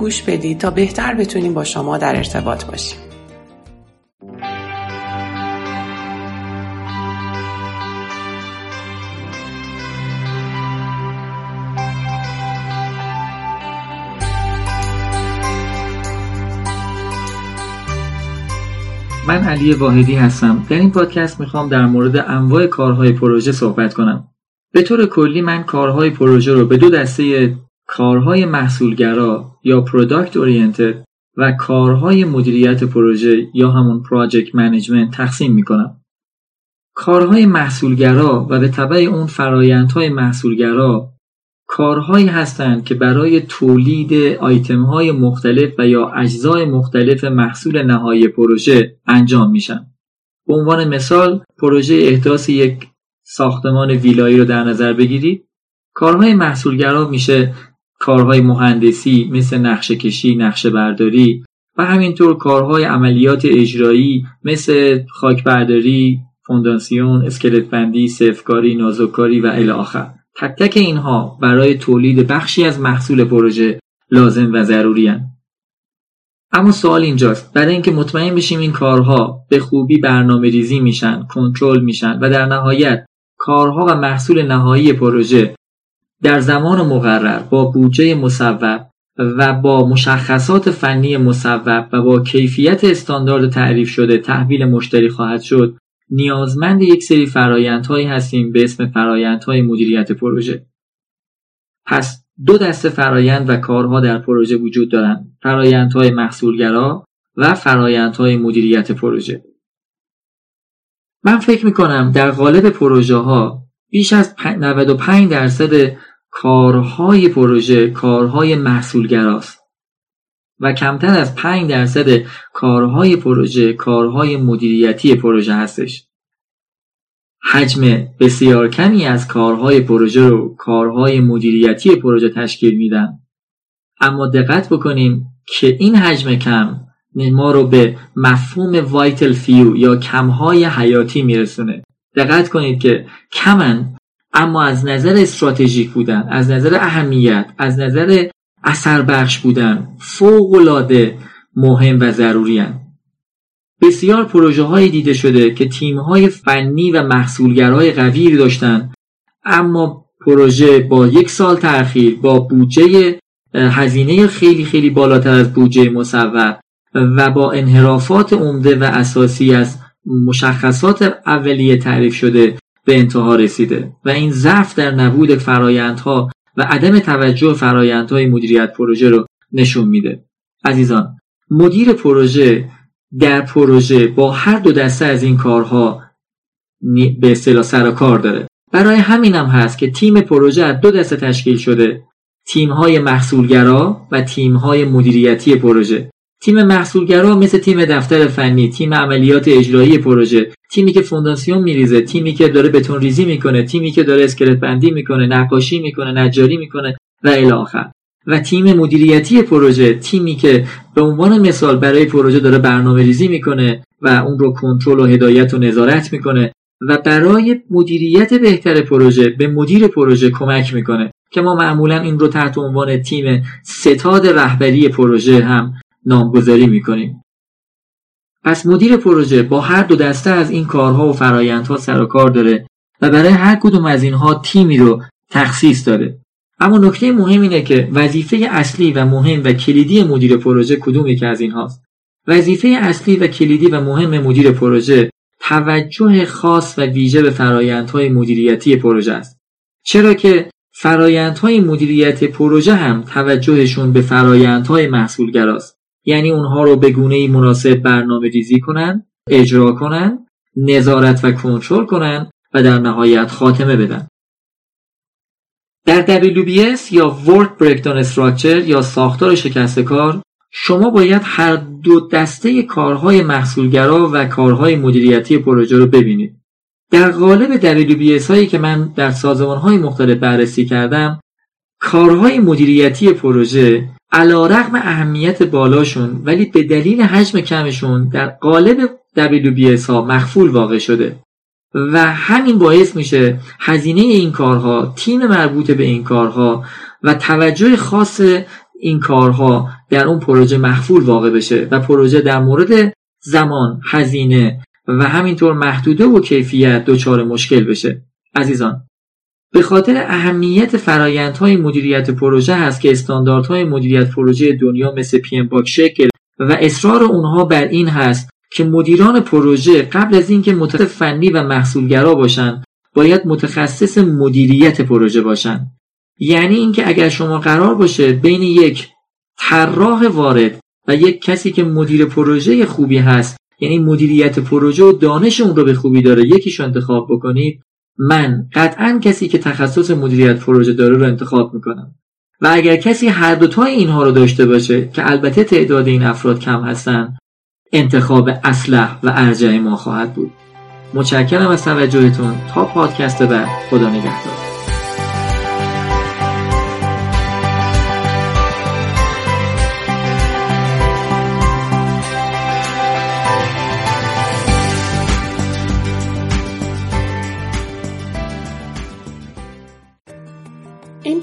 گوش بدید تا بهتر بتونیم با شما در ارتباط باشیم. من علی واحدی هستم در این پادکست می‌خوام در مورد انواع کارهای پروژه صحبت کنم به طور کلی من کارهای پروژه رو به دو دسته کارهای محصولگرا یا product oriented و کارهای مدیریت پروژه یا همون project management تقسیم می‌کنم کارهای محصولگرا و به طبع اون فرایندهای محصولگرا کارهایی هستند که برای تولید آیتم های مختلف و یا اجزای مختلف محصول نهایی پروژه انجام میشن. به عنوان مثال پروژه احداث یک ساختمان ویلایی رو در نظر بگیرید. کارهای محصولگرا میشه کارهای مهندسی مثل نقشه کشی، نقشه برداری و همینطور کارهای عملیات اجرایی مثل خاک برداری، فونداسیون، اسکلت بندی، سفکاری، نازوکاری و الی آخر. تک تک اینها برای تولید بخشی از محصول پروژه لازم و ضروری هن. اما سوال اینجاست برای اینکه مطمئن بشیم این کارها به خوبی برنامه ریزی میشن کنترل میشن و در نهایت کارها و محصول نهایی پروژه در زمان مقرر با بودجه مصوب و با مشخصات فنی مصوب و با کیفیت استاندارد تعریف شده تحویل مشتری خواهد شد نیازمند یک سری فرایندهایی هستیم به اسم فرایندهای مدیریت پروژه. پس دو دسته فرایند و کارها در پروژه وجود دارند فرایندهای محصولگرا و فرایندهای مدیریت پروژه. من فکر می‌کنم در قالب پروژه ها بیش از 95 درصد کارهای پروژه کارهای محصولگراست. و کمتر از 5 درصد کارهای پروژه کارهای مدیریتی پروژه هستش. حجم بسیار کمی از کارهای پروژه رو کارهای مدیریتی پروژه تشکیل میدن. اما دقت بکنیم که این حجم کم ما رو به مفهوم vital few یا کمهای حیاتی میرسونه. دقت کنید که کمن اما از نظر استراتژیک بودن از نظر اهمیت از نظر اثر بخش بودن فوق العاده مهم و ضروری هن. بسیار پروژه های دیده شده که تیم های فنی و محصولگرای قوی داشتن اما پروژه با یک سال تأخیر با بودجه هزینه خیلی خیلی بالاتر از بودجه مصوب و با انحرافات عمده و اساسی از مشخصات اولیه تعریف شده به انتها رسیده و این ضعف در نبود فرایندها و عدم توجه فرایندهای مدیریت پروژه رو نشون میده. عزیزان مدیر پروژه در پروژه با هر دو دسته از این کارها به اصطلاح سر کار داره. برای همینم هم هست که تیم پروژه از دو دسته تشکیل شده. تیم های محصولگرا و تیم های مدیریتی پروژه. تیم محصولگرا مثل تیم دفتر فنی تیم عملیات اجرایی پروژه تیمی که فونداسیون میریزه تیمی که داره بتون ریزی می‌کنه تیمی که داره اسکلت بندی می‌کنه نقاشی می‌کنه نجاری می‌کنه و الی آخر. و تیم مدیریتی پروژه تیمی که به عنوان مثال برای پروژه داره برنامه ریزی می‌کنه و اون رو کنترل و هدایت و نظارت می‌کنه و برای مدیریت بهتر پروژه به مدیر پروژه کمک می‌کنه که ما معمولا این رو تحت عنوان تیم ستاد رهبری پروژه هم نامگذاری می‌کنیم. پس مدیر پروژه با هر دو دسته از این کارها و فرایندها سر و کار داره و برای هر کدوم از اینها تیمی رو تخصیص داره. اما نکته مهم اینه که وظیفه اصلی و مهم و کلیدی مدیر پروژه کدوم یکی از اینهاست؟ وظیفه اصلی و کلیدی و مهم مدیر پروژه توجه خاص و ویژه به فرایندهای مدیریتی پروژه است. چرا که فرایندهای مدیریت پروژه هم توجهشون به فرایندهای محصولگراست. یعنی اونها رو به گونه مناسب برنامه ریزی کنن اجرا کنن نظارت و کنترل کنن و در نهایت خاتمه بدن. در WBS یا Work Breakdown Structure یا ساختار شکست کار شما باید هر دو دسته کارهای محصولگرا و کارهای مدیریتی پروژه رو ببینید. در قالب WBS هایی که من در سازمان های مختلف بررسی کردم کارهای مدیریتی پروژه علا رقم اهمیت بالاشون ولی به دلیل حجم کمشون در قالب WBS ها مخفول واقع شده. و همین باعث میشه هزینه این کارها تیم مربوط به این کارها و توجه خاص این کارها در اون پروژه مخفول واقع بشه و پروژه در مورد زمان هزینه و همینطور محدوده و کیفیت دچار مشکل بشه. عزیزان. به خاطر اهمیت فرایندهای مدیریت پروژه هست که استانداردهای مدیریت پروژه دنیا مثل پی ام باک شکل و اصرار اونها بر این هست که مدیران پروژه قبل از اینکه متخصص فنی و محصولگرا باشند باید متخصص مدیریت پروژه باشند. یعنی اینکه اگر شما قرار باشه بین یک طراح وارد و یک کسی که مدیر پروژه خوبی هست یعنی مدیریت پروژه و دانش اون رو به خوبی داره یکیش انتخاب بکنید من قطعا کسی که تخصص مدیریت پروژه داره رو انتخاب می‌کنم. و اگر کسی هر دوتای اینها رو داشته باشه که البته تعداد این افراد کم هستن انتخاب اصلح و ارجع ما خواهد بود. متشکرم از توجهتون. تا پادکست بعد خدا نگهدار.